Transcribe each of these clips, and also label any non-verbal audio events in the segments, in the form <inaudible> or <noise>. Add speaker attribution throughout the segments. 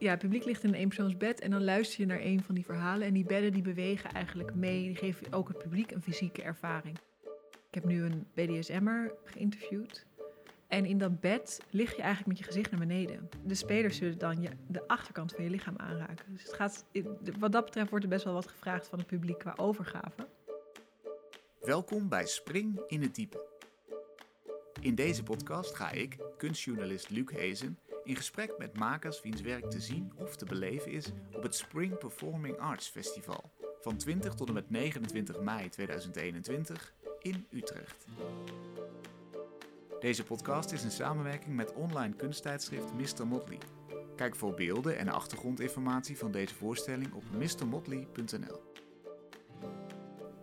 Speaker 1: ja, het publiek ligt in een eenpersoonsbed en dan luister je naar een van die verhalen. En die bedden die bewegen eigenlijk mee. Die geven ook het publiek een fysieke ervaring. Ik heb nu een BDSM'er geïnterviewd. En in dat bed lig je eigenlijk met je gezicht naar beneden. De spelers zullen dan je, de achterkant van je lichaam aanraken. Dus het gaat, wat dat betreft wordt er best wel wat gevraagd van het publiek qua overgave.
Speaker 2: Welkom bij Spring in het Diepe. In deze podcast ga ik, kunstjournalist Luc Hezen, in gesprek met makers wiens werk te zien of te beleven is op het Spring Performing Arts Festival van 20 tot en met 29 mei 2021 in Utrecht. Deze podcast is een samenwerking met online kunsttijdschrift Mr. Motley. Kijk voor beelden en achtergrondinformatie van deze voorstelling op mrmotley.nl.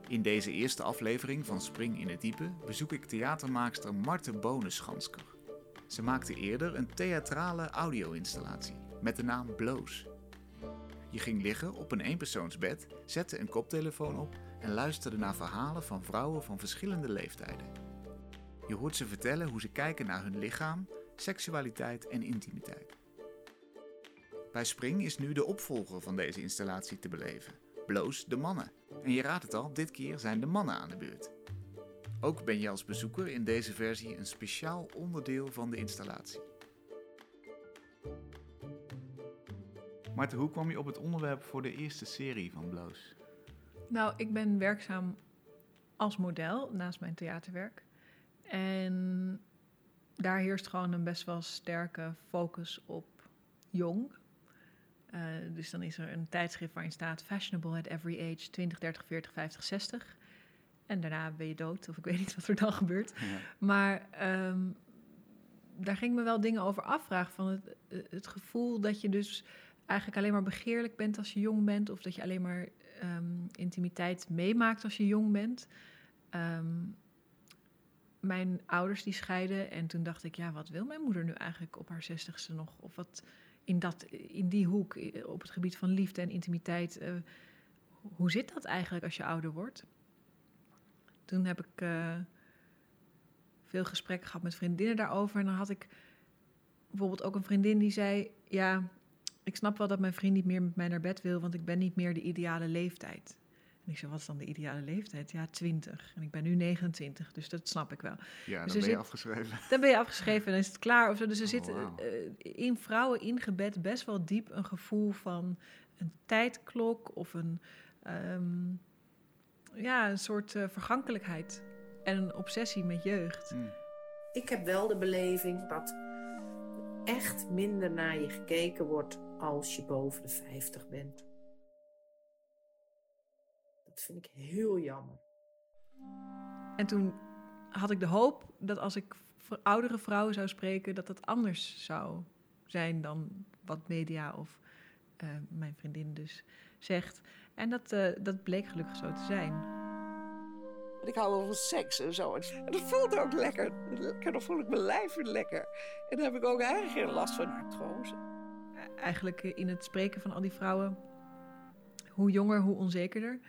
Speaker 2: In deze eerste aflevering van Spring in het Diepe bezoek ik theatermaakster Marte Bonenschansker. Ze maakte eerder een theatrale audio-installatie met de naam Bloos. Je ging liggen op een eenpersoonsbed, zette een koptelefoon op en luisterde naar verhalen van vrouwen van verschillende leeftijden. Je hoort ze vertellen hoe ze kijken naar hun lichaam, seksualiteit en intimiteit. Bij Spring is nu de opvolger van deze installatie te beleven. Bloos de mannen. En je raadt het al, dit keer zijn de mannen aan de beurt. Ook ben je als bezoeker in deze versie een speciaal onderdeel van de installatie. Marten, hoe kwam je op het onderwerp voor de eerste serie van Bloos?
Speaker 1: Nou, ik ben werkzaam als model naast mijn theaterwerk. En daar heerst gewoon een best wel sterke focus op jong. Uh, dus dan is er een tijdschrift waarin staat fashionable at every age 20, 30, 40, 50, 60. En daarna ben je dood, of ik weet niet <laughs> wat er dan gebeurt. Ja. Maar um, daar ging me wel dingen over afvragen. Van het, het gevoel dat je dus eigenlijk alleen maar begeerlijk bent als je jong bent. Of dat je alleen maar um, intimiteit meemaakt als je jong bent. Um, mijn ouders die scheiden. En toen dacht ik, ja, wat wil mijn moeder nu eigenlijk op haar zestigste nog? Of wat in, dat, in die hoek, op het gebied van liefde en intimiteit. Uh, hoe zit dat eigenlijk als je ouder wordt? Toen heb ik uh, veel gesprekken gehad met vriendinnen daarover. En dan had ik bijvoorbeeld ook een vriendin die zei: Ja, ik snap wel dat mijn vriend niet meer met mij naar bed wil, want ik ben niet meer de ideale leeftijd. En ik zei, wat is dan de ideale leeftijd? Ja, 20. En ik ben nu 29, dus dat snap ik wel.
Speaker 2: Ja,
Speaker 1: dus
Speaker 2: dan ben je afgeschreven.
Speaker 1: Dan ben je afgeschreven en dan is het klaar. Of zo. Dus er oh, zit wow. uh, in vrouwen ingebed best wel diep een gevoel van een tijdklok of een, um, ja, een soort uh, vergankelijkheid. En een obsessie met jeugd.
Speaker 2: Mm.
Speaker 3: Ik heb wel de beleving dat echt minder naar je gekeken wordt als je boven de 50 bent. Dat vind ik heel jammer.
Speaker 1: En toen had ik de hoop dat als ik voor oudere vrouwen zou spreken, dat dat anders zou zijn dan wat media of uh, mijn vriendin dus zegt. En dat, uh, dat bleek gelukkig zo te zijn.
Speaker 4: Ik hou wel van seks en zo. En dat voelt ook lekker. lekker. Dan voel ik mijn lijf weer lekker. En dan heb ik ook eigenlijk geen last van artrose.
Speaker 1: Eigenlijk in het spreken van al die vrouwen, hoe jonger, hoe onzekerder.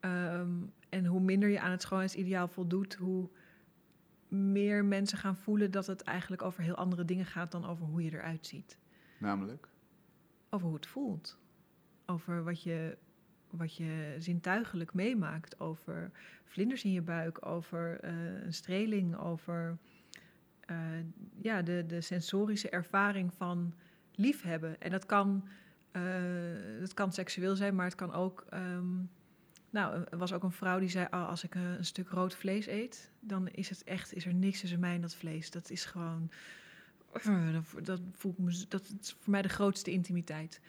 Speaker 1: Um, en hoe minder je aan het schoonheidsideaal voldoet, hoe meer mensen gaan voelen dat het eigenlijk over heel andere dingen gaat dan over hoe je eruit ziet.
Speaker 2: Namelijk?
Speaker 1: Over hoe het voelt. Over wat je, wat je zintuigelijk meemaakt. Over vlinders in je buik, over uh, een streling, over uh, ja, de, de sensorische ervaring van liefhebben. En dat kan, uh, dat kan seksueel zijn, maar het kan ook. Um, nou, er was ook een vrouw die zei: oh, als ik een stuk rood vlees eet, dan is het echt, is er niks tussen mij en dat vlees. Dat is gewoon. Dat, voelt me, dat is voor mij de grootste intimiteit.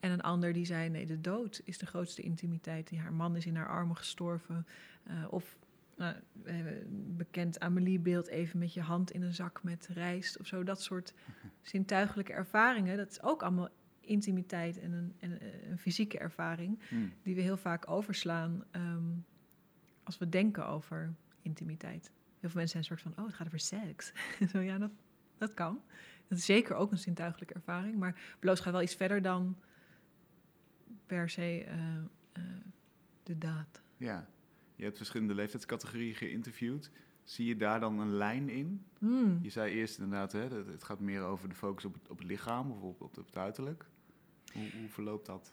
Speaker 1: En een ander die zei: nee, de dood is de grootste intimiteit. Die haar man is in haar armen gestorven. Uh, of nou, bekend Amelie-beeld even met je hand in een zak met rijst of zo. Dat soort zintuigelijke ervaringen. Dat is ook allemaal intimiteit en een, en een fysieke ervaring.
Speaker 2: Mm.
Speaker 1: Die we heel vaak overslaan um, als we denken over intimiteit. Heel veel mensen zijn een soort van: oh, het gaat over seks. <laughs> Zo ja, dat, dat kan. Dat is zeker ook een zintuigelijke ervaring. Maar bloos gaat wel iets verder dan per se uh, uh, de daad.
Speaker 2: Ja, je hebt verschillende leeftijdscategorieën geïnterviewd. Zie je daar dan een lijn in?
Speaker 1: Mm.
Speaker 2: Je zei eerst inderdaad, hè, dat het gaat meer over de focus op het, op het lichaam of op, op het uiterlijk. Hoe, hoe verloopt dat?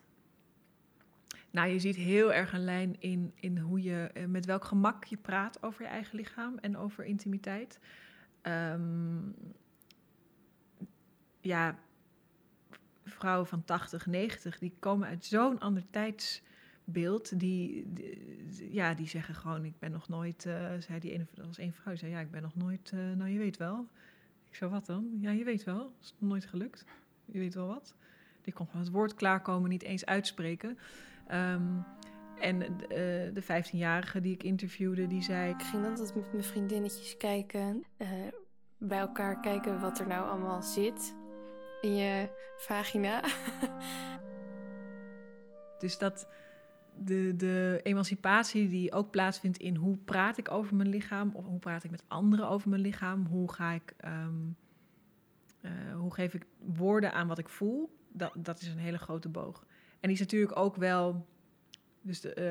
Speaker 1: Nou, je ziet heel erg een lijn in, in hoe je, eh, met welk gemak je praat over je eigen lichaam en over intimiteit. Ehm, ja, vrouwen van 80, 90, die komen uit zo'n ander tijdsbeeld. Die, ja, die zeggen gewoon, ik ben nog nooit, eh, zei die ene, dat was één vrouw, zei, ja, ik ben nog nooit, eh, nou je weet wel. Ik zei, wat dan? Ja, je weet wel, is nog nooit gelukt. Je weet wel wat. Die kon gewoon het woord klaarkomen, niet eens uitspreken. Ehm, en eh, de 15-jarige die ik interviewde, die zei...
Speaker 5: Ik ging altijd met mijn vriendinnetjes kijken, bij elkaar kijken wat er nou allemaal zit in je vagina. <laughs>
Speaker 1: Dus dat de, de emancipatie die ook plaatsvindt in hoe praat ik over mijn lichaam, of hoe praat ik met anderen over mijn lichaam, hoe ga ik, ehm, eh, hoe geef ik woorden aan wat ik voel, dat, dat is een hele grote boog. En die is natuurlijk ook wel, dus de, eh,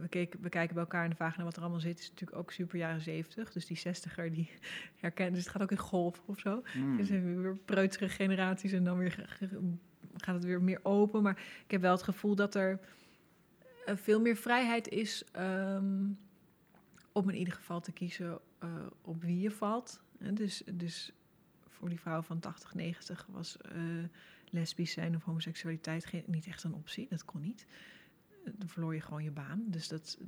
Speaker 1: we, keken, we kijken bij elkaar in de vagina wat er allemaal zit, is natuurlijk ook super jaren zeventig. Dus die zestiger die <laughs> herkent, dus het gaat ook in golf of zo.
Speaker 2: Hmm.
Speaker 1: Dus weer preutere generaties en dan weer gaat het weer meer open. Maar ik heb wel het gevoel dat er eh, veel meer vrijheid is ehm, om in ieder geval te kiezen eh, op wie je valt. En dus, dus voor die vrouw van 80, 90 was eh, lesbisch zijn of homoseksualiteit geen, niet echt een optie. Dat kon niet. Dan verloor je gewoon je baan. Dus dat,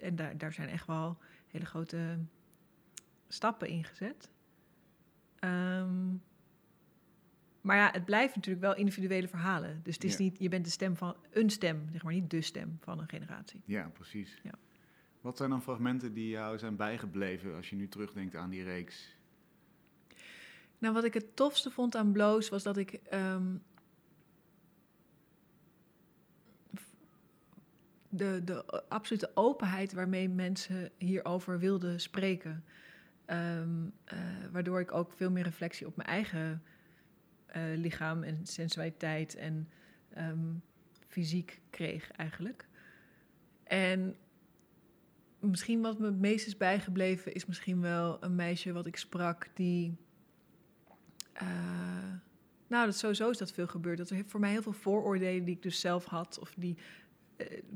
Speaker 1: en daar, daar zijn echt wel hele grote stappen in gezet. Ehm, maar ja, het blijft natuurlijk wel individuele verhalen. Dus het is
Speaker 2: Ja.
Speaker 1: niet, je bent de stem van een stem, zeg maar, niet de stem van een generatie.
Speaker 2: Ja, precies.
Speaker 1: Ja.
Speaker 2: Wat zijn dan fragmenten die jou zijn bijgebleven als je nu terugdenkt aan die reeks?
Speaker 1: Nou, wat ik het tofste vond aan Bloos was dat ik. ehm, de, de absolute openheid waarmee mensen hierover wilden spreken. Ehm, eh, waardoor ik ook veel meer reflectie op mijn eigen eh, lichaam en sensualiteit en ehm, fysiek kreeg, eigenlijk. En misschien wat me het meest is bijgebleven, is misschien wel een meisje wat ik sprak die. eh, nou, dat sowieso is dat veel gebeurd. Dat er voor mij heel veel vooroordelen die ik dus zelf had, of die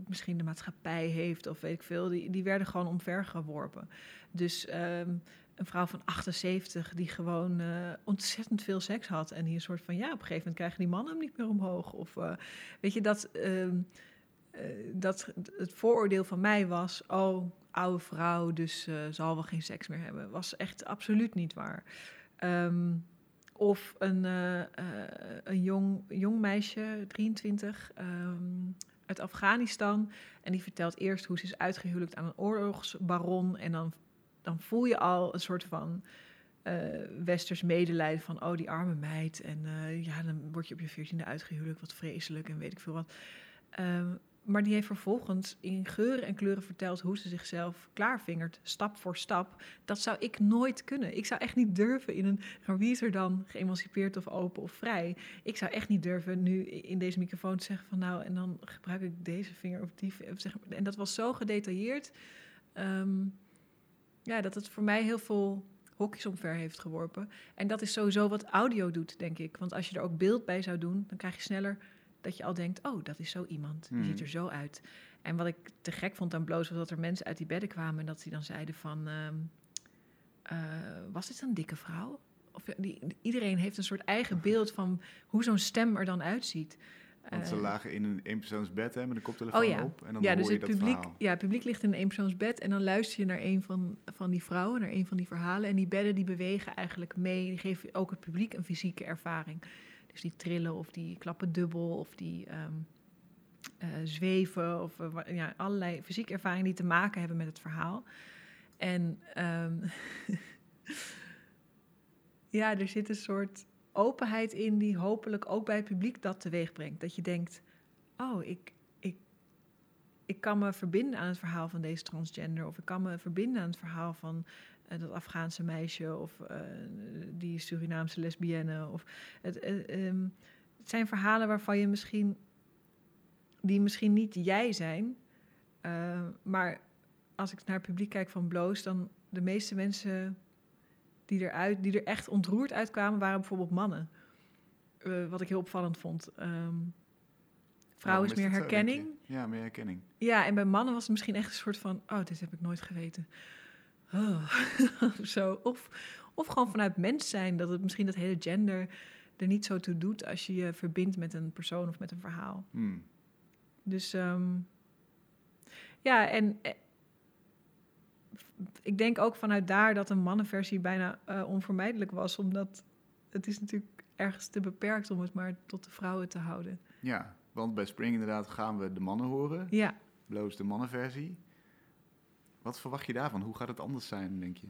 Speaker 1: misschien de maatschappij heeft, of weet ik veel, die, die werden gewoon omvergeworpen. Dus ehm, een vrouw van 78 die gewoon eh, ontzettend veel seks had. En die een soort van, ja, op een gegeven moment krijgen die mannen hem niet meer omhoog. Of eh, weet je, dat, ehm, eh, dat het vooroordeel van mij was, oh, oude vrouw, dus eh, zal wel geen seks meer hebben. Was echt absoluut niet waar. Ehm, of een, eh, eh, een jong, jong meisje, 23, ehm, uit Afghanistan. En die vertelt eerst hoe ze is uitgehuwelijkd aan een oorlogsbaron. En dan, dan voel je al een soort van eh, westers medelijden van... oh, die arme meid. En eh, ja, dan word je op je veertiende uitgehuwelijkd. Wat vreselijk en weet ik veel wat. Ehm, maar die heeft vervolgens in geuren en kleuren verteld... hoe ze zichzelf klaarvingert, stap voor stap. Dat zou ik nooit kunnen. Ik zou echt niet durven in een... Wie is er dan geëmancipeerd of open of vrij? Ik zou echt niet durven nu in deze microfoon te zeggen van... nou, en dan gebruik ik deze vinger of die. En dat was zo gedetailleerd... ehm, ja, dat het voor mij heel veel hokjes omver heeft geworpen. En dat is sowieso wat audio doet, denk ik. Want als je er ook beeld bij zou doen, dan krijg je sneller dat je al denkt: oh, dat is zo iemand. Die ziet er zo uit. En wat ik te gek vond aan Bloos was dat er mensen uit die bedden kwamen en dat die dan zeiden: van, ehm, eh, was dit een dikke vrouw? Of ja, die, iedereen heeft een soort eigen <laughs> beeld van hoe zo'n stem er dan uitziet.
Speaker 2: Want ze
Speaker 1: Eh,
Speaker 2: lagen in een eenpersoonsbed hè, met een koptelefoon
Speaker 1: Oh ja.
Speaker 2: op. En dan
Speaker 1: ja,
Speaker 2: hoor
Speaker 1: dus
Speaker 2: je
Speaker 1: het
Speaker 2: dat
Speaker 1: publiek,
Speaker 2: verhaal.
Speaker 1: ja, het publiek ligt in een eenpersoonsbed en dan luister je naar een van, van die vrouwen, naar een van die verhalen. En die bedden die bewegen eigenlijk mee, die geven ook het publiek een fysieke ervaring. Dus die trillen of die klappen dubbel of die ehm, eh, zweven of eh, ja, allerlei fysieke ervaringen die te maken hebben met het verhaal. En ehm, <laughs> ja, er zit een soort openheid in die hopelijk ook bij het publiek dat teweeg brengt. Dat je denkt, oh, ik, ik, ik kan me verbinden aan het verhaal van deze transgender. Of ik kan me verbinden aan het verhaal van dat Afghaanse meisje of eh, die Surinaamse lesbienne. Of het, eh, ehm, het zijn verhalen waarvan je misschien, die misschien niet jij zijn. eh, maar als ik naar het publiek kijk van Bloos, dan de meeste mensen die, eruit, die er echt ontroerd uitkwamen, waren bijvoorbeeld mannen. Eh, wat ik heel opvallend vond. Ehm, vrouwen
Speaker 2: Waarom
Speaker 1: is meer
Speaker 2: zo,
Speaker 1: herkenning.
Speaker 2: Ja, meer herkenning.
Speaker 1: Ja, en bij mannen was het misschien echt een soort van... oh, dit heb ik nooit geweten. Oh, of <laughs> zo. Of, of gewoon vanuit mens zijn. Dat het misschien dat hele gender er niet zo toe doet... als je je verbindt met een persoon of met een verhaal.
Speaker 2: Hmm.
Speaker 1: Dus ehm, ja, en eh, ik denk ook vanuit daar dat een mannenversie bijna eh, onvermijdelijk was, omdat het is natuurlijk ergens te beperkt om het maar tot de vrouwen te houden.
Speaker 2: Ja, want bij Spring inderdaad gaan we de mannen horen.
Speaker 1: Ja,
Speaker 2: Bloos de mannenversie. Wat verwacht je daarvan? Hoe gaat het anders zijn, denk je?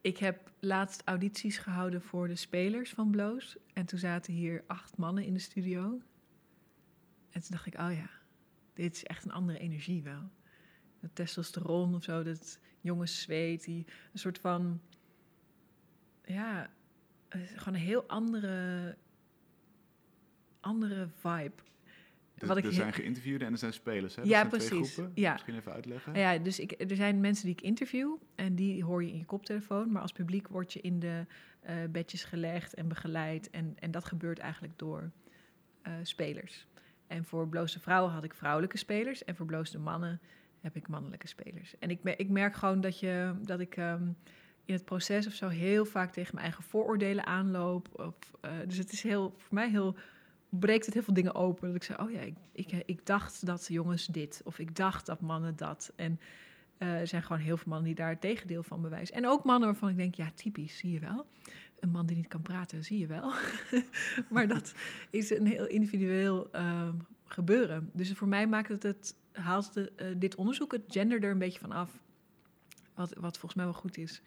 Speaker 1: ik heb laatst audities gehouden voor de spelers van Bloos. En toen zaten hier acht mannen in de studio. En toen dacht ik, oh ja, dit is echt een andere energie wel. Dat testosteron of zo, dat jonge zweet, die een soort van, ja, eh, gewoon een heel andere, andere vibe.
Speaker 2: Dus
Speaker 1: ik
Speaker 2: er zijn geïnterviewden en er zijn spelers, hè? Dat
Speaker 1: Ja,
Speaker 2: twee
Speaker 1: precies.
Speaker 2: groepen.
Speaker 1: Ja.
Speaker 2: Misschien even uitleggen.
Speaker 1: Ja, dus ik, er zijn mensen die ik interview en die hoor je in je koptelefoon. Maar als publiek word je in de eh, bedjes gelegd en begeleid. En, en dat gebeurt eigenlijk door eh, spelers. En voor bloze vrouwen had ik vrouwelijke spelers. En voor bloze mannen heb ik mannelijke spelers. En ik, me- ik merk gewoon dat, je, dat ik ehm, in het proces of zo heel vaak tegen mijn eigen vooroordelen aanloop. Of, eh, dus het is heel, voor mij heel breekt het heel veel dingen open. Dat ik zeg, oh ja, ik, ik, ik dacht dat jongens dit. Of ik dacht dat mannen dat. En eh, er zijn gewoon heel veel mannen die daar het tegendeel van bewijzen. En ook mannen waarvan ik denk, ja, typisch, zie je wel. Een man die niet kan praten, zie je wel. <laughs> maar dat is een heel individueel eh, gebeuren. Dus voor mij maakt het het, haalt de, eh, dit onderzoek het gender er een beetje van af. Wat, wat volgens mij wel goed is.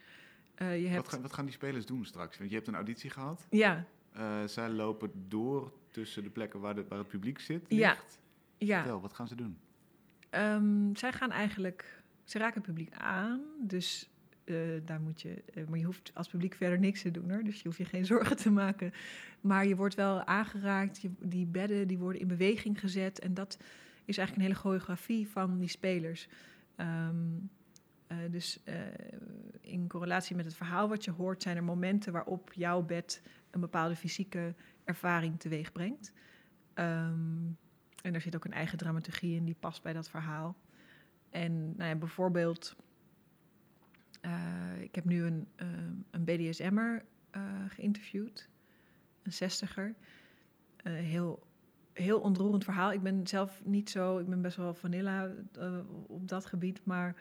Speaker 1: Eh, je hebt,
Speaker 2: Wat, gaan, wat gaan die spelers doen straks? Want je hebt een auditie gehad.
Speaker 1: ja,
Speaker 2: zij lopen door tussen de plekken waar, de, waar het publiek zit.
Speaker 1: Ja.
Speaker 2: ligt.
Speaker 1: ja.
Speaker 2: Vertel, wat gaan ze doen?
Speaker 1: Ehm, zij gaan eigenlijk, ze raken het publiek aan, dus eh, daar moet je, eh, maar je hoeft als publiek verder niks te doen hoor, dus je hoeft je geen <laughs> zorgen te maken. Maar je wordt wel aangeraakt, je, die bedden die worden in beweging gezet en dat is eigenlijk een hele choreografie van die spelers. Ehm, eh, dus in correlatie met het verhaal wat je hoort, zijn er momenten waarop jouw bed een bepaalde fysieke ervaring teweeg brengt. Ehm, en er zit ook een eigen dramaturgie in die past bij dat verhaal. En nou ja, bijvoorbeeld, eh, ik heb nu een, eh, een BDSM'er eh, geïnterviewd, een zestiger. Eh heel, heel ontroerend verhaal. Ik ben zelf niet zo, ik ben best wel vanilla op dat gebied, maar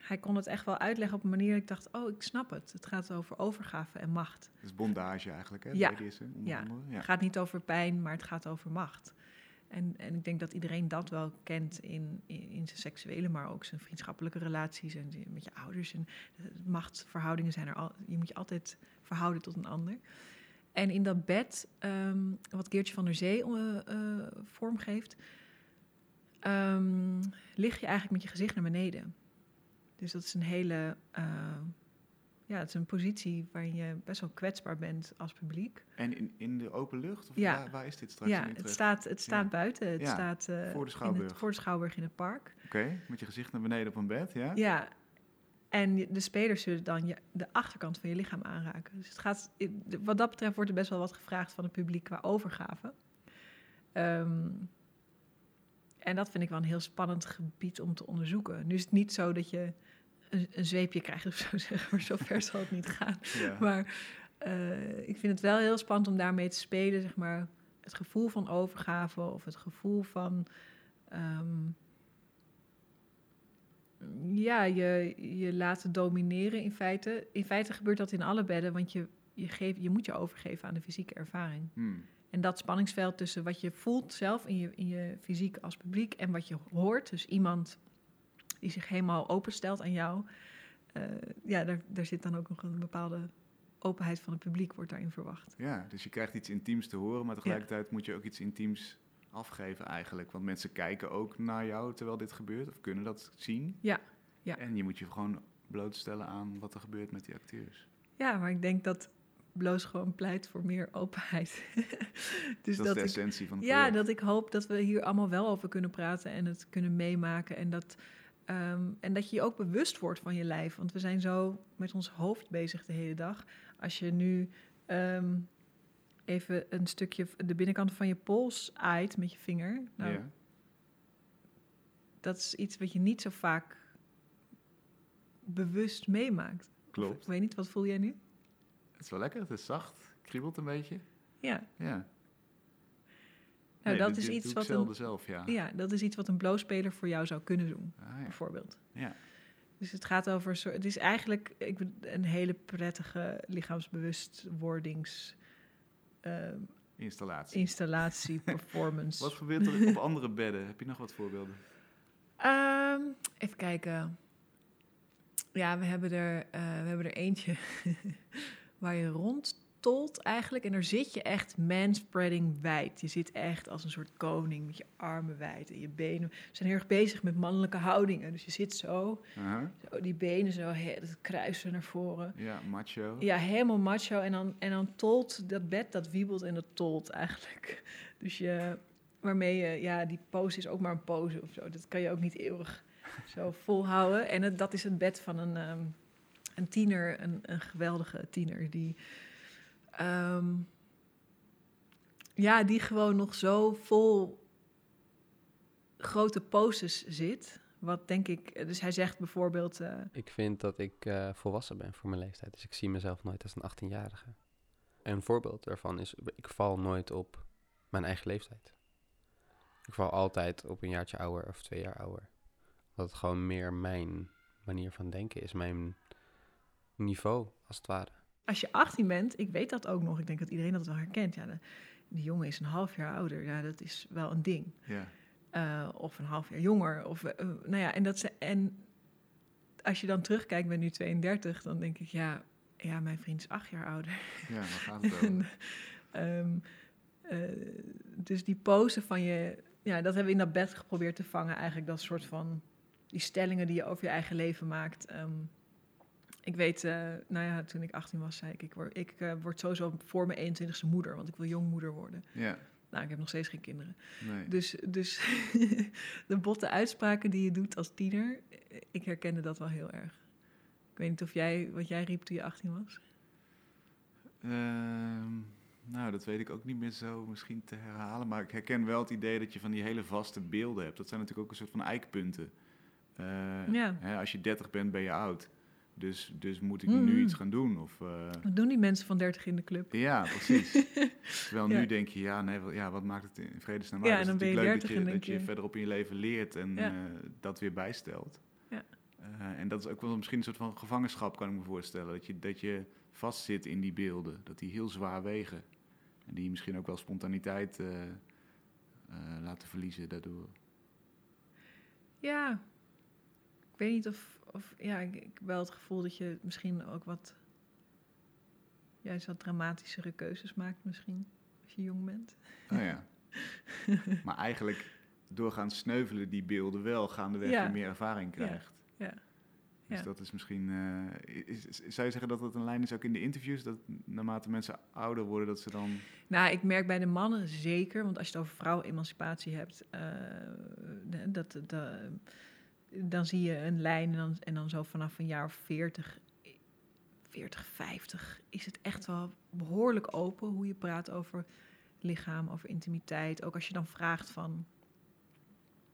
Speaker 1: hij kon het echt wel uitleggen op een manier dat ik dacht, oh, ik snap het. Het gaat over overgave en macht.
Speaker 2: Dat is bondage eigenlijk, hè?
Speaker 1: Ja.
Speaker 2: BDSM, onder
Speaker 1: Ja.
Speaker 2: ja.
Speaker 1: Het gaat niet over pijn, maar het gaat over macht. En, en ik denk dat iedereen dat wel kent in, in, in zijn seksuele, maar ook zijn vriendschappelijke relaties en met je ouders. En eh, machtsverhoudingen zijn er al. Je moet je altijd verhouden tot een ander. En in dat bed, ehm, wat Geertje van der Zee eh, eh, vormgeeft, ehm, lig je eigenlijk met je gezicht naar beneden. Dus dat is een hele. eh, ja, het is een positie waarin je best wel kwetsbaar bent als publiek.
Speaker 2: En in, in de open lucht? Of
Speaker 1: Ja.
Speaker 2: waar, waar is dit straks?
Speaker 1: Ja,
Speaker 2: in
Speaker 1: het staat, het staat
Speaker 2: Ja.
Speaker 1: buiten. Het
Speaker 2: Ja,
Speaker 1: staat eh,
Speaker 2: voor de
Speaker 1: in
Speaker 2: Schouwburg.
Speaker 1: het, voor de Schouwburg in het park.
Speaker 2: Oké, met je gezicht naar beneden op een bed, ja?
Speaker 1: Ja. En de spelers zullen dan je, de achterkant van je lichaam aanraken. Dus het gaat, wat dat betreft wordt er best wel wat gevraagd van het publiek qua overgave. Ehm, en dat vind ik wel een heel spannend gebied om te onderzoeken. Nu is het niet zo dat je een, een zweepje krijgt of zo, <laughs> zeg maar. Zover zal het niet gaan.
Speaker 2: Ja.
Speaker 1: Maar eh, ik vind het wel heel spannend om daarmee te spelen, zeg maar. Het gevoel van overgave of het gevoel van. ehm, ja, je, je laten domineren in feite. In feite gebeurt dat in alle bedden, want je, je, geeft, je moet je overgeven aan de fysieke ervaring.
Speaker 2: Hmm.
Speaker 1: En dat spanningsveld tussen wat je voelt zelf in je, in je fysiek als publiek en wat je hoort, dus iemand die zich helemaal openstelt aan jou, eh, ja, daar, daar zit dan ook nog een bepaalde openheid van het publiek, wordt daarin verwacht.
Speaker 2: Ja, dus je krijgt iets intiems te horen, maar tegelijkertijd moet je ook iets intiems afgeven eigenlijk. Want mensen kijken ook naar jou terwijl dit gebeurt, of kunnen dat zien.
Speaker 1: Ja, ja.
Speaker 2: En je moet je gewoon blootstellen aan wat er gebeurt met die acteurs.
Speaker 1: Ja, maar ik denk dat Bloos gewoon pleit voor meer openheid. <laughs> dus
Speaker 2: dat, is de
Speaker 1: ik,
Speaker 2: essentie van het
Speaker 1: Ja,
Speaker 2: project.
Speaker 1: dat ik hoop dat we hier allemaal wel over kunnen praten en het kunnen meemaken. En dat, ehm, en dat je je ook bewust wordt van je lijf. Want we zijn zo met ons hoofd bezig de hele dag. Als je nu ehm, even een stukje de binnenkant van je pols aait met je vinger. Nou,
Speaker 2: ja.
Speaker 1: dat is iets wat je niet zo vaak bewust meemaakt.
Speaker 2: Klopt.
Speaker 1: Ik weet niet, wat voel jij nu?
Speaker 2: Het is wel lekker, het is zacht, kriebelt een beetje.
Speaker 1: Ja,
Speaker 2: Ja.
Speaker 1: Nou,
Speaker 2: Nee,
Speaker 1: dat is iets wat een,
Speaker 2: zelf, ja.
Speaker 1: ja, dat is iets wat een blowspeler voor jou zou kunnen doen,
Speaker 2: Ah, ja.
Speaker 1: bijvoorbeeld.
Speaker 2: ja.
Speaker 1: Dus het gaat over, het is eigenlijk ik, een hele prettige lichaamsbewustwordings eh,
Speaker 2: Installatie.
Speaker 1: installatie, <laughs> performance.
Speaker 2: Wat gebeurt er op andere bedden? Heb je nog wat voorbeelden?
Speaker 1: Ehm, even kijken. Ja, we hebben er, eh, we hebben er eentje <laughs> waar je rondtolt eigenlijk. En daar zit je echt manspreading wijd. Je zit echt als een soort koning met je armen wijd en je benen. We zijn heel erg bezig met mannelijke houdingen. Dus je zit zo,
Speaker 2: Aha.
Speaker 1: zo die benen zo, he, dat kruisen naar voren.
Speaker 2: Ja, macho.
Speaker 1: Ja, helemaal macho. En dan, en dan tolt dat bed, dat wiebelt en dat tolt eigenlijk. Dus je, waarmee je, ja, die pose is ook maar een pose of zo. Dat kan je ook niet eeuwig zo volhouden. En het, dat is het bed van een, ehm, een tiener, een, een geweldige tiener, die, ehm, ja, die gewoon nog zo vol grote poses zit. Wat denk ik, dus hij zegt bijvoorbeeld. eh,
Speaker 6: Ik vind dat ik eh, volwassen ben voor mijn leeftijd. Dus ik zie mezelf nooit als een 18-jarige. Een voorbeeld daarvan is, ik val nooit op mijn eigen leeftijd. Ik val altijd op een jaartje ouder of twee jaar ouder. Dat het gewoon meer mijn manier van denken is, mijn niveau, als het ware.
Speaker 1: Als je 18 bent, ik weet dat ook nog, ik denk dat iedereen dat wel herkent. Ja, de, die jongen is een half jaar ouder, ja, dat is wel een ding.
Speaker 2: Ja.
Speaker 1: Eh, of een half jaar jonger. Of, eh, nou ja, en, dat ze, en als je dan terugkijkt, ben nu 32, dan denk ik, ja, ja mijn vriend is acht jaar ouder.
Speaker 2: ja, waar gaat het over? <laughs>
Speaker 1: En, ehm, eh, dus die pose van je, ja, dat hebben we in dat bed geprobeerd te vangen, eigenlijk dat soort van, die stellingen die je over je eigen leven maakt. Ehm, ik weet, eh, nou ja, toen ik 18 was, zei ik, ik word, ik, eh, word sowieso voor mijn 21ste moeder, want ik wil jongmoeder worden.
Speaker 2: Ja,
Speaker 1: Nou, ik heb nog steeds geen kinderen.
Speaker 2: nee.
Speaker 1: Dus, dus <laughs> de botte uitspraken die je doet als tiener, eh, ik herkende dat wel heel erg. Ik weet niet of jij, wat jij riep toen je 18 was.
Speaker 2: Ehm, nou, dat weet ik ook niet meer zo misschien te herhalen. Maar ik herken wel het idee dat je van die hele vaste beelden hebt. Dat zijn natuurlijk ook een soort van eikpunten.
Speaker 1: Ja.
Speaker 2: hè, als je 30 bent, ben je oud. Dus, dus moet ik
Speaker 1: Mm.
Speaker 2: nu iets gaan doen? Of, eh,
Speaker 1: Wat doen die mensen van 30 in de club?
Speaker 2: ja, precies. <laughs> Terwijl
Speaker 1: Ja.
Speaker 2: nu denk je, ja, nee, wel- ja, wat maakt het in vredesnaam
Speaker 1: Ja,
Speaker 2: uit?
Speaker 1: en
Speaker 2: Het is
Speaker 1: dan ben je
Speaker 2: natuurlijk
Speaker 1: 30
Speaker 2: leuk
Speaker 1: en
Speaker 2: dat je, dat je
Speaker 1: je-
Speaker 2: verderop in je leven leert en
Speaker 1: Ja.
Speaker 2: eh, dat weer bijstelt.
Speaker 1: Ja.
Speaker 2: Eh, en dat is ook wel misschien een soort van gevangenschap, kan ik me voorstellen. Dat je, dat je vastzit in die beelden, dat die heel zwaar wegen. En die misschien ook wel spontaniteit laten verliezen daardoor.
Speaker 1: Ja, ik weet niet of, of ja, ik, ik heb wel het gevoel dat je misschien ook wat, juist wat dramatischere keuzes maakt misschien, als je jong bent.
Speaker 2: Oh ja. <laughs> maar eigenlijk doorgaan sneuvelen die beelden wel, gaandeweg
Speaker 1: Ja.
Speaker 2: je meer ervaring krijgt.
Speaker 1: Ja.
Speaker 2: Dus
Speaker 1: Ja.
Speaker 2: dat is misschien. eh, is, is- zou je zeggen dat dat een lijn is ook in de interviews? Dat naarmate mensen ouder worden, dat ze dan.
Speaker 1: Nou, ik merk bij de mannen zeker, want als je het over vrouwenemancipatie hebt, eh, dat, dat, dan zie je een lijn en dan, en dan zo vanaf een jaar of 40, 40, 50 is het echt wel behoorlijk open hoe je praat over lichaam, over intimiteit. Ook als je dan vraagt van,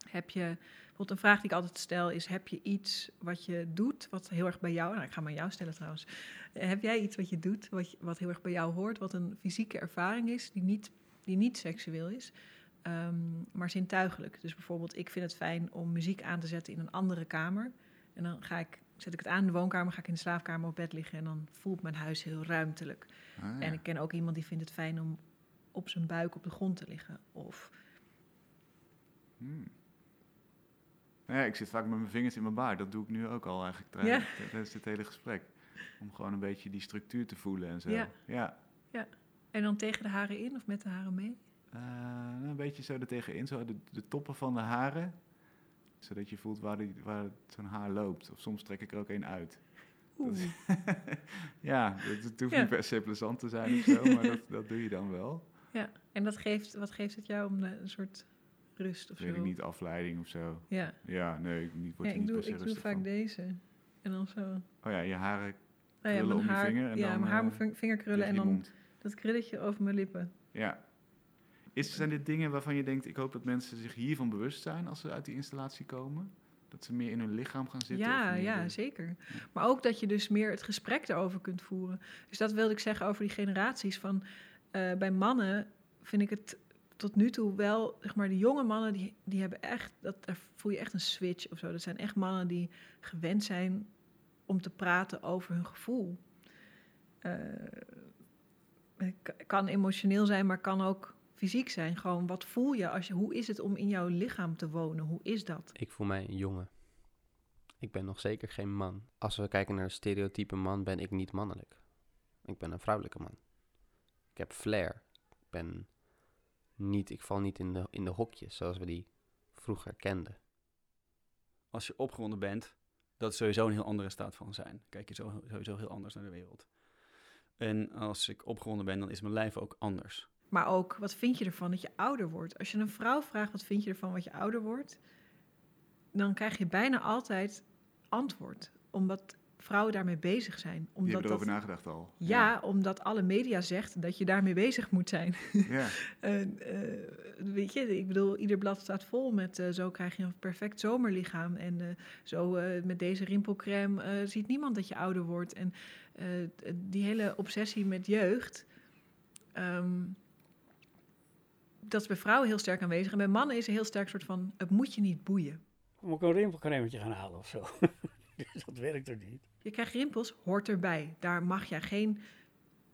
Speaker 1: heb je, bijvoorbeeld een vraag die ik altijd stel is, heb je iets wat je doet wat heel erg bij jou, nou ik ga maar jou stellen trouwens, heb jij iets wat je doet, wat, wat heel erg bij jou hoort, wat een fysieke ervaring is, die niet, die niet seksueel is, ehm, maar zintuigelijk? Dus bijvoorbeeld, ik vind het fijn om muziek aan te zetten in een andere kamer. En dan ga ik, zet ik het aan in de woonkamer, ga ik in de slaapkamer op bed liggen en dan voelt mijn huis heel ruimtelijk.
Speaker 2: Ah, ja.
Speaker 1: En ik ken ook iemand die vindt het fijn om op zijn buik op de grond te liggen. Of
Speaker 2: Hmm. Ja, ik zit vaak met mijn vingers in mijn baard. Dat doe ik nu ook al eigenlijk tijdens dit hele gesprek. Om gewoon een beetje die structuur te voelen en zo.
Speaker 1: Ja.
Speaker 2: ja.
Speaker 1: en dan tegen de haren in of met de haren mee?
Speaker 2: Eh, nou, een beetje zo er tegenin, zo de, de toppen van de haren. Zodat je voelt waar, die, waar zo'n haar loopt. Of soms trek ik er ook één uit.
Speaker 1: Oeh. <laughs>
Speaker 2: ja, het, hoeft
Speaker 1: Ja.
Speaker 2: niet per se plezant te zijn of zo, maar dat, <laughs> dat doe je dan wel.
Speaker 1: Ja, en dat geeft, wat geeft het jou om de, een soort rust of
Speaker 2: Weet
Speaker 1: zo?
Speaker 2: ik niet, afleiding of zo.
Speaker 1: Ja,
Speaker 2: Ja, nee, ik niet, word
Speaker 1: ja ik
Speaker 2: niet
Speaker 1: doe,
Speaker 2: per se
Speaker 1: ik doe vaak
Speaker 2: van.
Speaker 1: deze. En dan zo.
Speaker 2: Oh ja, je haren
Speaker 1: Nou ja,
Speaker 2: Krullen
Speaker 1: mijn
Speaker 2: om je vinger en
Speaker 1: ja,
Speaker 2: dan,
Speaker 1: mijn haar,
Speaker 2: eh,
Speaker 1: mijn ving- vingerkrullen en dan,
Speaker 2: mond.
Speaker 1: Dat krilletje over mijn lippen.
Speaker 2: Ja. Is, zijn dit dingen waarvan je denkt, ik hoop dat mensen zich hiervan bewust zijn als ze uit die installatie komen? Dat ze meer in hun lichaam gaan zitten?
Speaker 1: Ja, ja,
Speaker 2: de-
Speaker 1: zeker. Maar ook dat je dus meer het gesprek erover kunt voeren. Dus dat wilde ik zeggen over die generaties. Van, eh, bij mannen vind ik het tot nu toe wel, zeg maar, de jonge mannen, die, die hebben echt, dat, daar voel je echt een switch of zo. Dat zijn echt mannen die gewend zijn om te praten over hun gevoel. Eh, het kan emotioneel zijn, maar kan ook fysiek zijn. Gewoon, wat voel je als je, hoe is het om in jouw lichaam te wonen? Hoe is dat?
Speaker 6: Ik voel mij een jongen. Ik ben nog zeker geen man. Als we kijken naar het stereotype man, ben ik niet mannelijk. Ik ben een vrouwelijke man. Ik heb flair. Ik ben niet, ik val niet in de, in de hokjes zoals we die vroeger kenden.
Speaker 7: Als je opgewonden bent, dat is sowieso een heel andere staat van zijn. Kijk je zo, sowieso heel anders naar de wereld. En als ik opgewonden ben, dan is mijn lijf ook anders.
Speaker 1: Maar ook, wat vind je ervan dat je ouder wordt? Als je een vrouw vraagt, wat vind je ervan wat je ouder wordt? Dan krijg je bijna altijd antwoord. Omdat vrouwen daarmee bezig zijn. Omdat
Speaker 2: hebben erover
Speaker 1: dat,
Speaker 2: nagedacht al.
Speaker 1: ja, omdat alle media zegt dat je daarmee bezig moet zijn. <laughs>
Speaker 2: Ja. <laughs>
Speaker 1: Eh, weet je, ik bedoel, ieder blad staat vol met eh, zo krijg je een perfect zomerlichaam. En eh, zo met deze rimpelcrème ziet niemand dat je ouder wordt. En die hele obsessie met jeugd, ehm, dat is bij vrouwen heel sterk aanwezig. En bij mannen is er heel sterk soort van, het moet je niet boeien.
Speaker 8: Moet ik een rimpelcremetje gaan halen of zo? <laughs> Dus dat werkt er niet.
Speaker 1: Je krijgt rimpels, hoort erbij. Daar mag je geen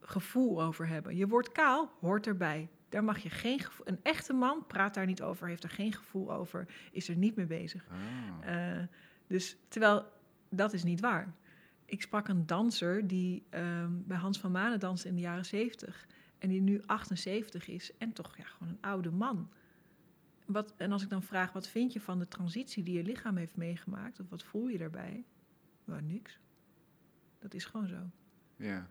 Speaker 1: gevoel over hebben. Je wordt kaal, hoort erbij. Daar mag je geen gevoel... Een echte man praat daar niet over, heeft er geen gevoel over, is er niet mee bezig.
Speaker 2: Ah.
Speaker 1: Eh, dus terwijl dat is niet waar. Ik sprak een danser die ehm, bij Hans van Manen danste in de jaren 70 en die nu 78 is en toch ja, gewoon een oude man. Wat, en als ik dan vraag, wat vind je van de transitie die je lichaam heeft meegemaakt? Of wat voel je daarbij? Nou, niks. Dat is gewoon zo.
Speaker 2: Ja.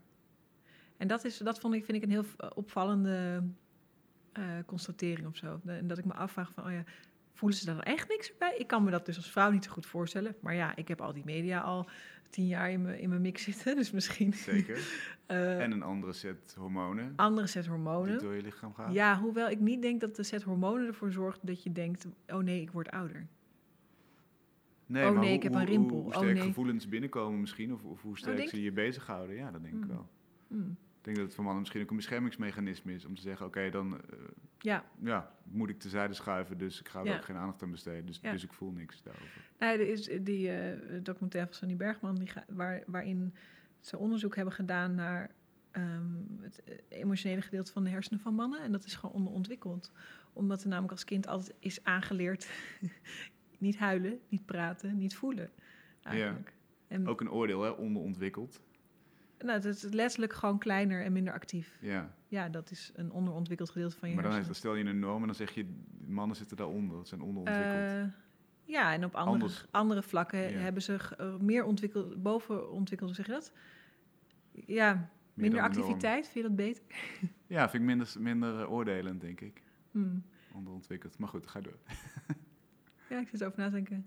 Speaker 1: En dat, is, dat vond ik, vind ik een heel eh, opvallende eh, constatering of zo. En dat ik me afvraag van, oh ja, voelen ze daar echt niks bij? Ik kan me dat dus als vrouw niet zo goed voorstellen. Maar ja, ik heb al die media al tien jaar in mijn, in mijn mix zitten. <laughs> Dus misschien
Speaker 2: Zeker. <laughs>
Speaker 1: eh,
Speaker 2: en een andere set hormonen
Speaker 1: andere set
Speaker 2: die
Speaker 1: hormonen.
Speaker 2: door je lichaam gaat.
Speaker 1: Ja, hoewel ik niet denk dat de set hormonen ervoor zorgt dat je denkt... oh nee, ik word ouder.
Speaker 2: Nee,
Speaker 1: Oh
Speaker 2: maar
Speaker 1: nee,
Speaker 2: hoe,
Speaker 1: ik heb een rimpel.
Speaker 2: Hoe
Speaker 1: Oh
Speaker 2: sterk
Speaker 1: nee.
Speaker 2: gevoelens binnenkomen misschien, of, of hoe sterk
Speaker 1: denk
Speaker 2: ze je bezighouden. Ja, dat denk ik
Speaker 1: Mm.
Speaker 2: wel.
Speaker 1: Hmm.
Speaker 2: Ik denk dat het voor mannen misschien ook een beschermingsmechanisme is om te zeggen, oké, dan eh,
Speaker 1: Ja,
Speaker 2: ja, moet ik terzijde schuiven, dus ik ga er
Speaker 1: Ja.
Speaker 2: ook geen aandacht aan besteden. Dus,
Speaker 1: Ja.
Speaker 2: dus ik voel niks daarover.
Speaker 1: Nee, er is die eh, documentaire van Sonny Bergman, die ga- waar, waarin ze onderzoek hebben gedaan naar ehm, het eh, emotionele gedeelte van de hersenen van mannen. En dat is gewoon onderontwikkeld. Omdat er namelijk als kind altijd is aangeleerd <laughs> niet huilen, niet praten, niet voelen. Eigenlijk. En
Speaker 2: Ook een oordeel, hè, onderontwikkeld.
Speaker 1: Nou, het is letterlijk gewoon kleiner en minder actief.
Speaker 2: Ja,
Speaker 1: Ja, dat is een onderontwikkeld gedeelte van je
Speaker 2: maar dan, stel je een norm en dan zeg je, mannen zitten daaronder, dat zijn onderontwikkeld.
Speaker 1: Eh, ja, en op andere,
Speaker 2: Anders.
Speaker 1: andere vlakken
Speaker 2: Ja.
Speaker 1: hebben ze eh, meer ontwikkeld, boven ontwikkeld, hoe zeg je dat? Ja,
Speaker 2: Meer
Speaker 1: minder activiteit, vind je dat beter?
Speaker 2: Ja, vind ik minder, minder eh, oordelend, denk ik.
Speaker 1: Hmm.
Speaker 2: Onderontwikkeld. Maar goed, ga door. <laughs>
Speaker 1: Ja, ik zit erover na te denken.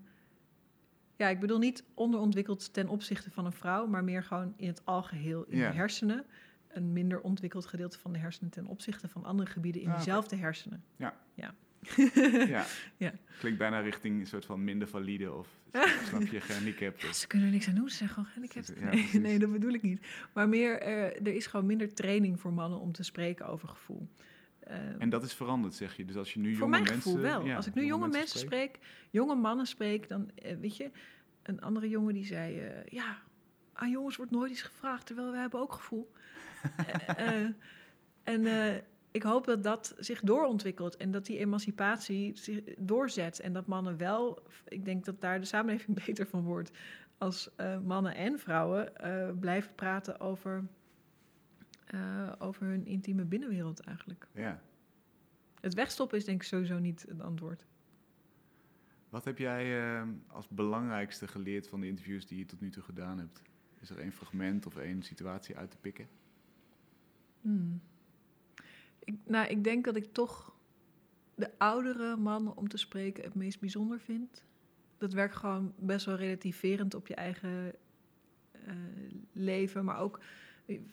Speaker 1: Ja, ik bedoel niet onderontwikkeld ten opzichte van een vrouw, maar meer gewoon in het algeheel in de hersenen. Een minder ontwikkeld gedeelte van de hersenen ten opzichte van andere gebieden in
Speaker 2: Ah, oké.
Speaker 1: diezelfde hersenen.
Speaker 2: Ja.
Speaker 1: ja. <laughs>
Speaker 2: Ja.
Speaker 1: Ja.
Speaker 2: Klinkt bijna richting een soort van minder valide of <laughs> snap je, gehandicapt.
Speaker 1: Ja, ze kunnen er niks aan doen, ze zijn gewoon gehandicapt. Nee, <laughs> nee, dat bedoel ik niet. Maar meer, eh, er is gewoon minder training voor mannen om te spreken over gevoel. Eh,
Speaker 2: En dat is veranderd, zeg je. Dus als je nu
Speaker 1: voor
Speaker 2: jonge
Speaker 1: mijn
Speaker 2: mensen...
Speaker 1: gevoel wel.
Speaker 2: ja,
Speaker 1: Als ik nu jonge mensen spreek, jonge mannen spreek, dan eh, weet je, een andere jongen die zei, eh, ja, aan jongens wordt nooit iets gevraagd, terwijl we hebben ook gevoel. <laughs> Eh, en ik hoop dat dat zich doorontwikkelt en dat die emancipatie zich doorzet. En dat mannen wel, ik denk dat daar de samenleving <laughs> beter van wordt. Als mannen en vrouwen blijven praten over, eh, over hun intieme binnenwereld eigenlijk.
Speaker 2: Ja.
Speaker 1: Het wegstoppen is denk ik sowieso niet het antwoord.
Speaker 2: Wat heb jij eh, als belangrijkste geleerd van de interviews die je tot nu toe gedaan hebt? Is er één fragment of één situatie uit te pikken?
Speaker 1: Hmm. Ik, nou, ik denk dat ik toch de oudere mannen om te spreken het meest bijzonder vind. Dat werkt gewoon best wel relativerend op je eigen eh, leven, maar ook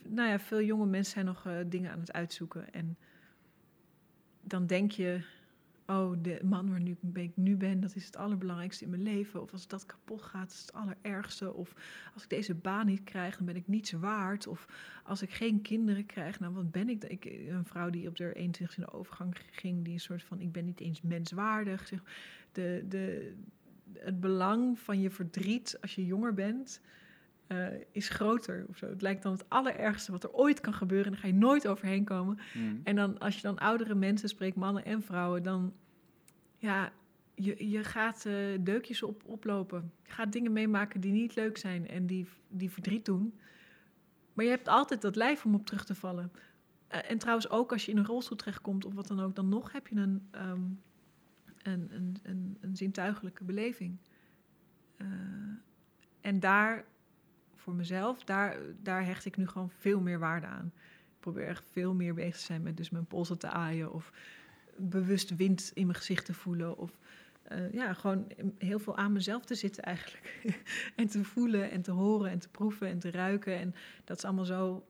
Speaker 1: nou ja, veel jonge mensen zijn nog eh, dingen aan het uitzoeken. En dan denk je, oh, de man waar nu, ik nu ben, dat is het allerbelangrijkste in mijn leven. Of als dat kapot gaat, is het allerergste. Of als ik deze baan niet krijg, dan ben ik niets waard. Of als ik geen kinderen krijg, nou wat ben ik? dan? ik een vrouw die op de 21 in de overgang ging, die een soort van, ik ben niet eens menswaardig. Zeg, de, de, het belang van je verdriet als je jonger bent... eh, is groter of zo. Het lijkt dan het allerergste wat er ooit kan gebeuren. En daar ga je nooit overheen komen.
Speaker 2: Hmm.
Speaker 1: En dan als je dan oudere mensen spreekt, mannen en vrouwen, dan ja, je, je gaat eh, deukjes op, oplopen. Je gaat dingen meemaken die niet leuk zijn en die, die verdriet doen. Maar je hebt altijd dat lijf om op terug te vallen. Eh, en trouwens ook als je in een rolstoel terechtkomt of wat dan ook, dan nog heb je een, ehm, een, een, een, een zintuigelijke beleving. En daar, voor mezelf, daar, daar hecht ik nu gewoon veel meer waarde aan. Ik probeer echt veel meer bezig te zijn met dus mijn polsen te aaien of bewust wind in mijn gezicht te voelen. Of eh, ja, gewoon heel veel aan mezelf te zitten eigenlijk. <laughs> en te voelen en te horen en te proeven en te ruiken. En dat is allemaal zo,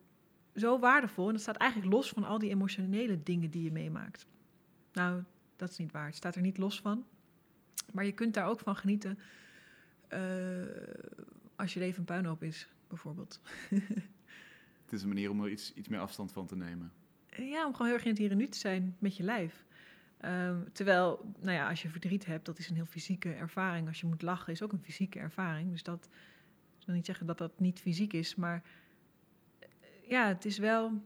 Speaker 1: zo waardevol. En dat staat eigenlijk los van al die emotionele dingen die je meemaakt. Nou, dat is niet waar. Het staat er niet los van. Maar je kunt daar ook van genieten eh, als je leven een puinhoop is, bijvoorbeeld. <laughs>
Speaker 2: Het is een manier om er iets, iets meer afstand van te nemen.
Speaker 1: Ja, om gewoon heel erg in het hier en nu te zijn met je lijf. Ehm, terwijl, nou ja, als je verdriet hebt, dat is een heel fysieke ervaring. Als je moet lachen, is ook een fysieke ervaring. Dus dat ik wil niet zeggen dat dat niet fysiek is, maar eh, ja, het is wel,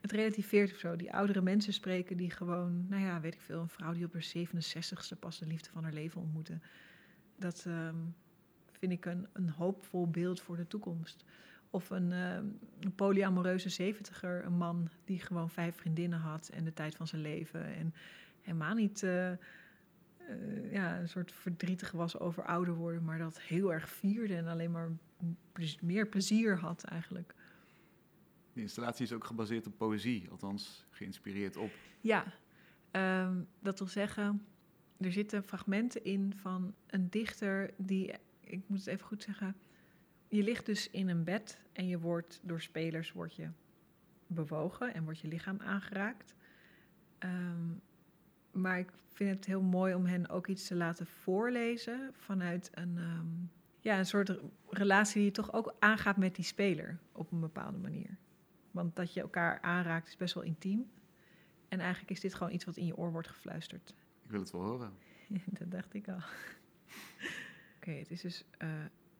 Speaker 1: het relativeert of zo. Die oudere mensen spreken die gewoon, nou ja, weet ik veel, een vrouw die op haar 67ste pas de liefde van haar leven ontmoette. Dat ehm, vind ik een, een hoopvol beeld voor de toekomst. Of een, ehm, een polyamoreuze zeventiger, een man die gewoon vijf vriendinnen had en de tijd van zijn leven. En helemaal niet eh, eh, ja, een soort verdrietig was over ouder worden, maar dat heel erg vierde en alleen maar ple- meer plezier had eigenlijk.
Speaker 2: De installatie is ook gebaseerd op poëzie, althans geïnspireerd op.
Speaker 1: Ja, ehm, dat wil zeggen, er zitten fragmenten in van een dichter die, ik moet het even goed zeggen, je ligt dus in een bed en je wordt door spelers wordt je bewogen en wordt je lichaam aangeraakt. Ehm, maar ik vind het heel mooi om hen ook iets te laten voorlezen vanuit een, ehm, ja, een soort re- relatie die je toch ook aangaat met die speler op een bepaalde manier. Want dat je elkaar aanraakt is best wel intiem. En eigenlijk is dit gewoon iets wat in je oor wordt gefluisterd.
Speaker 2: Ik wil het wel horen. <laughs>
Speaker 1: dat dacht ik al. Oké, het is dus eh,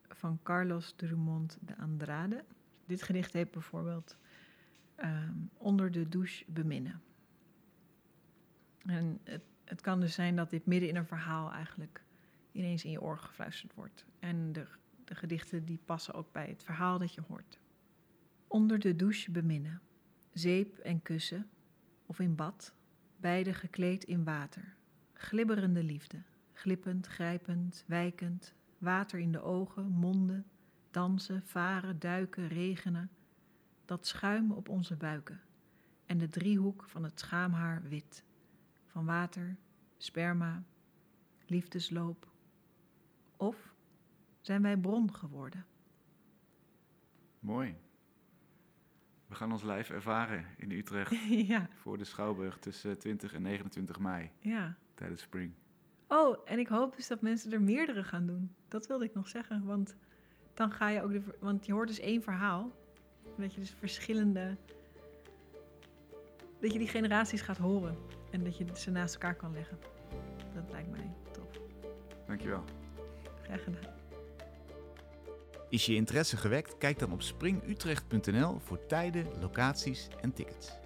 Speaker 1: van Carlos Drummond de Andrade. Dit gedicht heet bijvoorbeeld ehm, Onder de douche beminnen. En het, het kan dus zijn dat dit midden in een verhaal eigenlijk ineens in je oor gefluisterd wordt. En de, de gedichten die passen ook bij het verhaal dat je hoort. Onder de douche beminnen. Zeep en kussen, of in bad, beide gekleed in water. Glibberende liefde, glippend, grijpend, wijkend, water in de ogen, monden, dansen, varen, duiken, regenen. Dat schuim op onze buiken en de driehoek van het schaamhaar wit. Van water, sperma, liefdesloop. Of zijn wij bron geworden?
Speaker 2: Mooi. We gaan ons lijf ervaren in Utrecht <laughs>
Speaker 1: ja,
Speaker 2: voor de Schouwburg tussen 20 en 29 mei
Speaker 1: ja.
Speaker 2: tijdens Spring.
Speaker 1: Oh, en ik hoop dus dat mensen er meerdere gaan doen. Dat wilde ik nog zeggen, want dan ga je ook de, want je hoort dus één verhaal, en dat je dus verschillende, dat je die generaties gaat horen en dat je ze naast elkaar kan leggen. Dat lijkt mij tof.
Speaker 2: Dankjewel.
Speaker 1: Graag gedaan.
Speaker 2: Is je interesse gewekt? Kijk dan op springutrecht.nl voor tijden, locaties en tickets.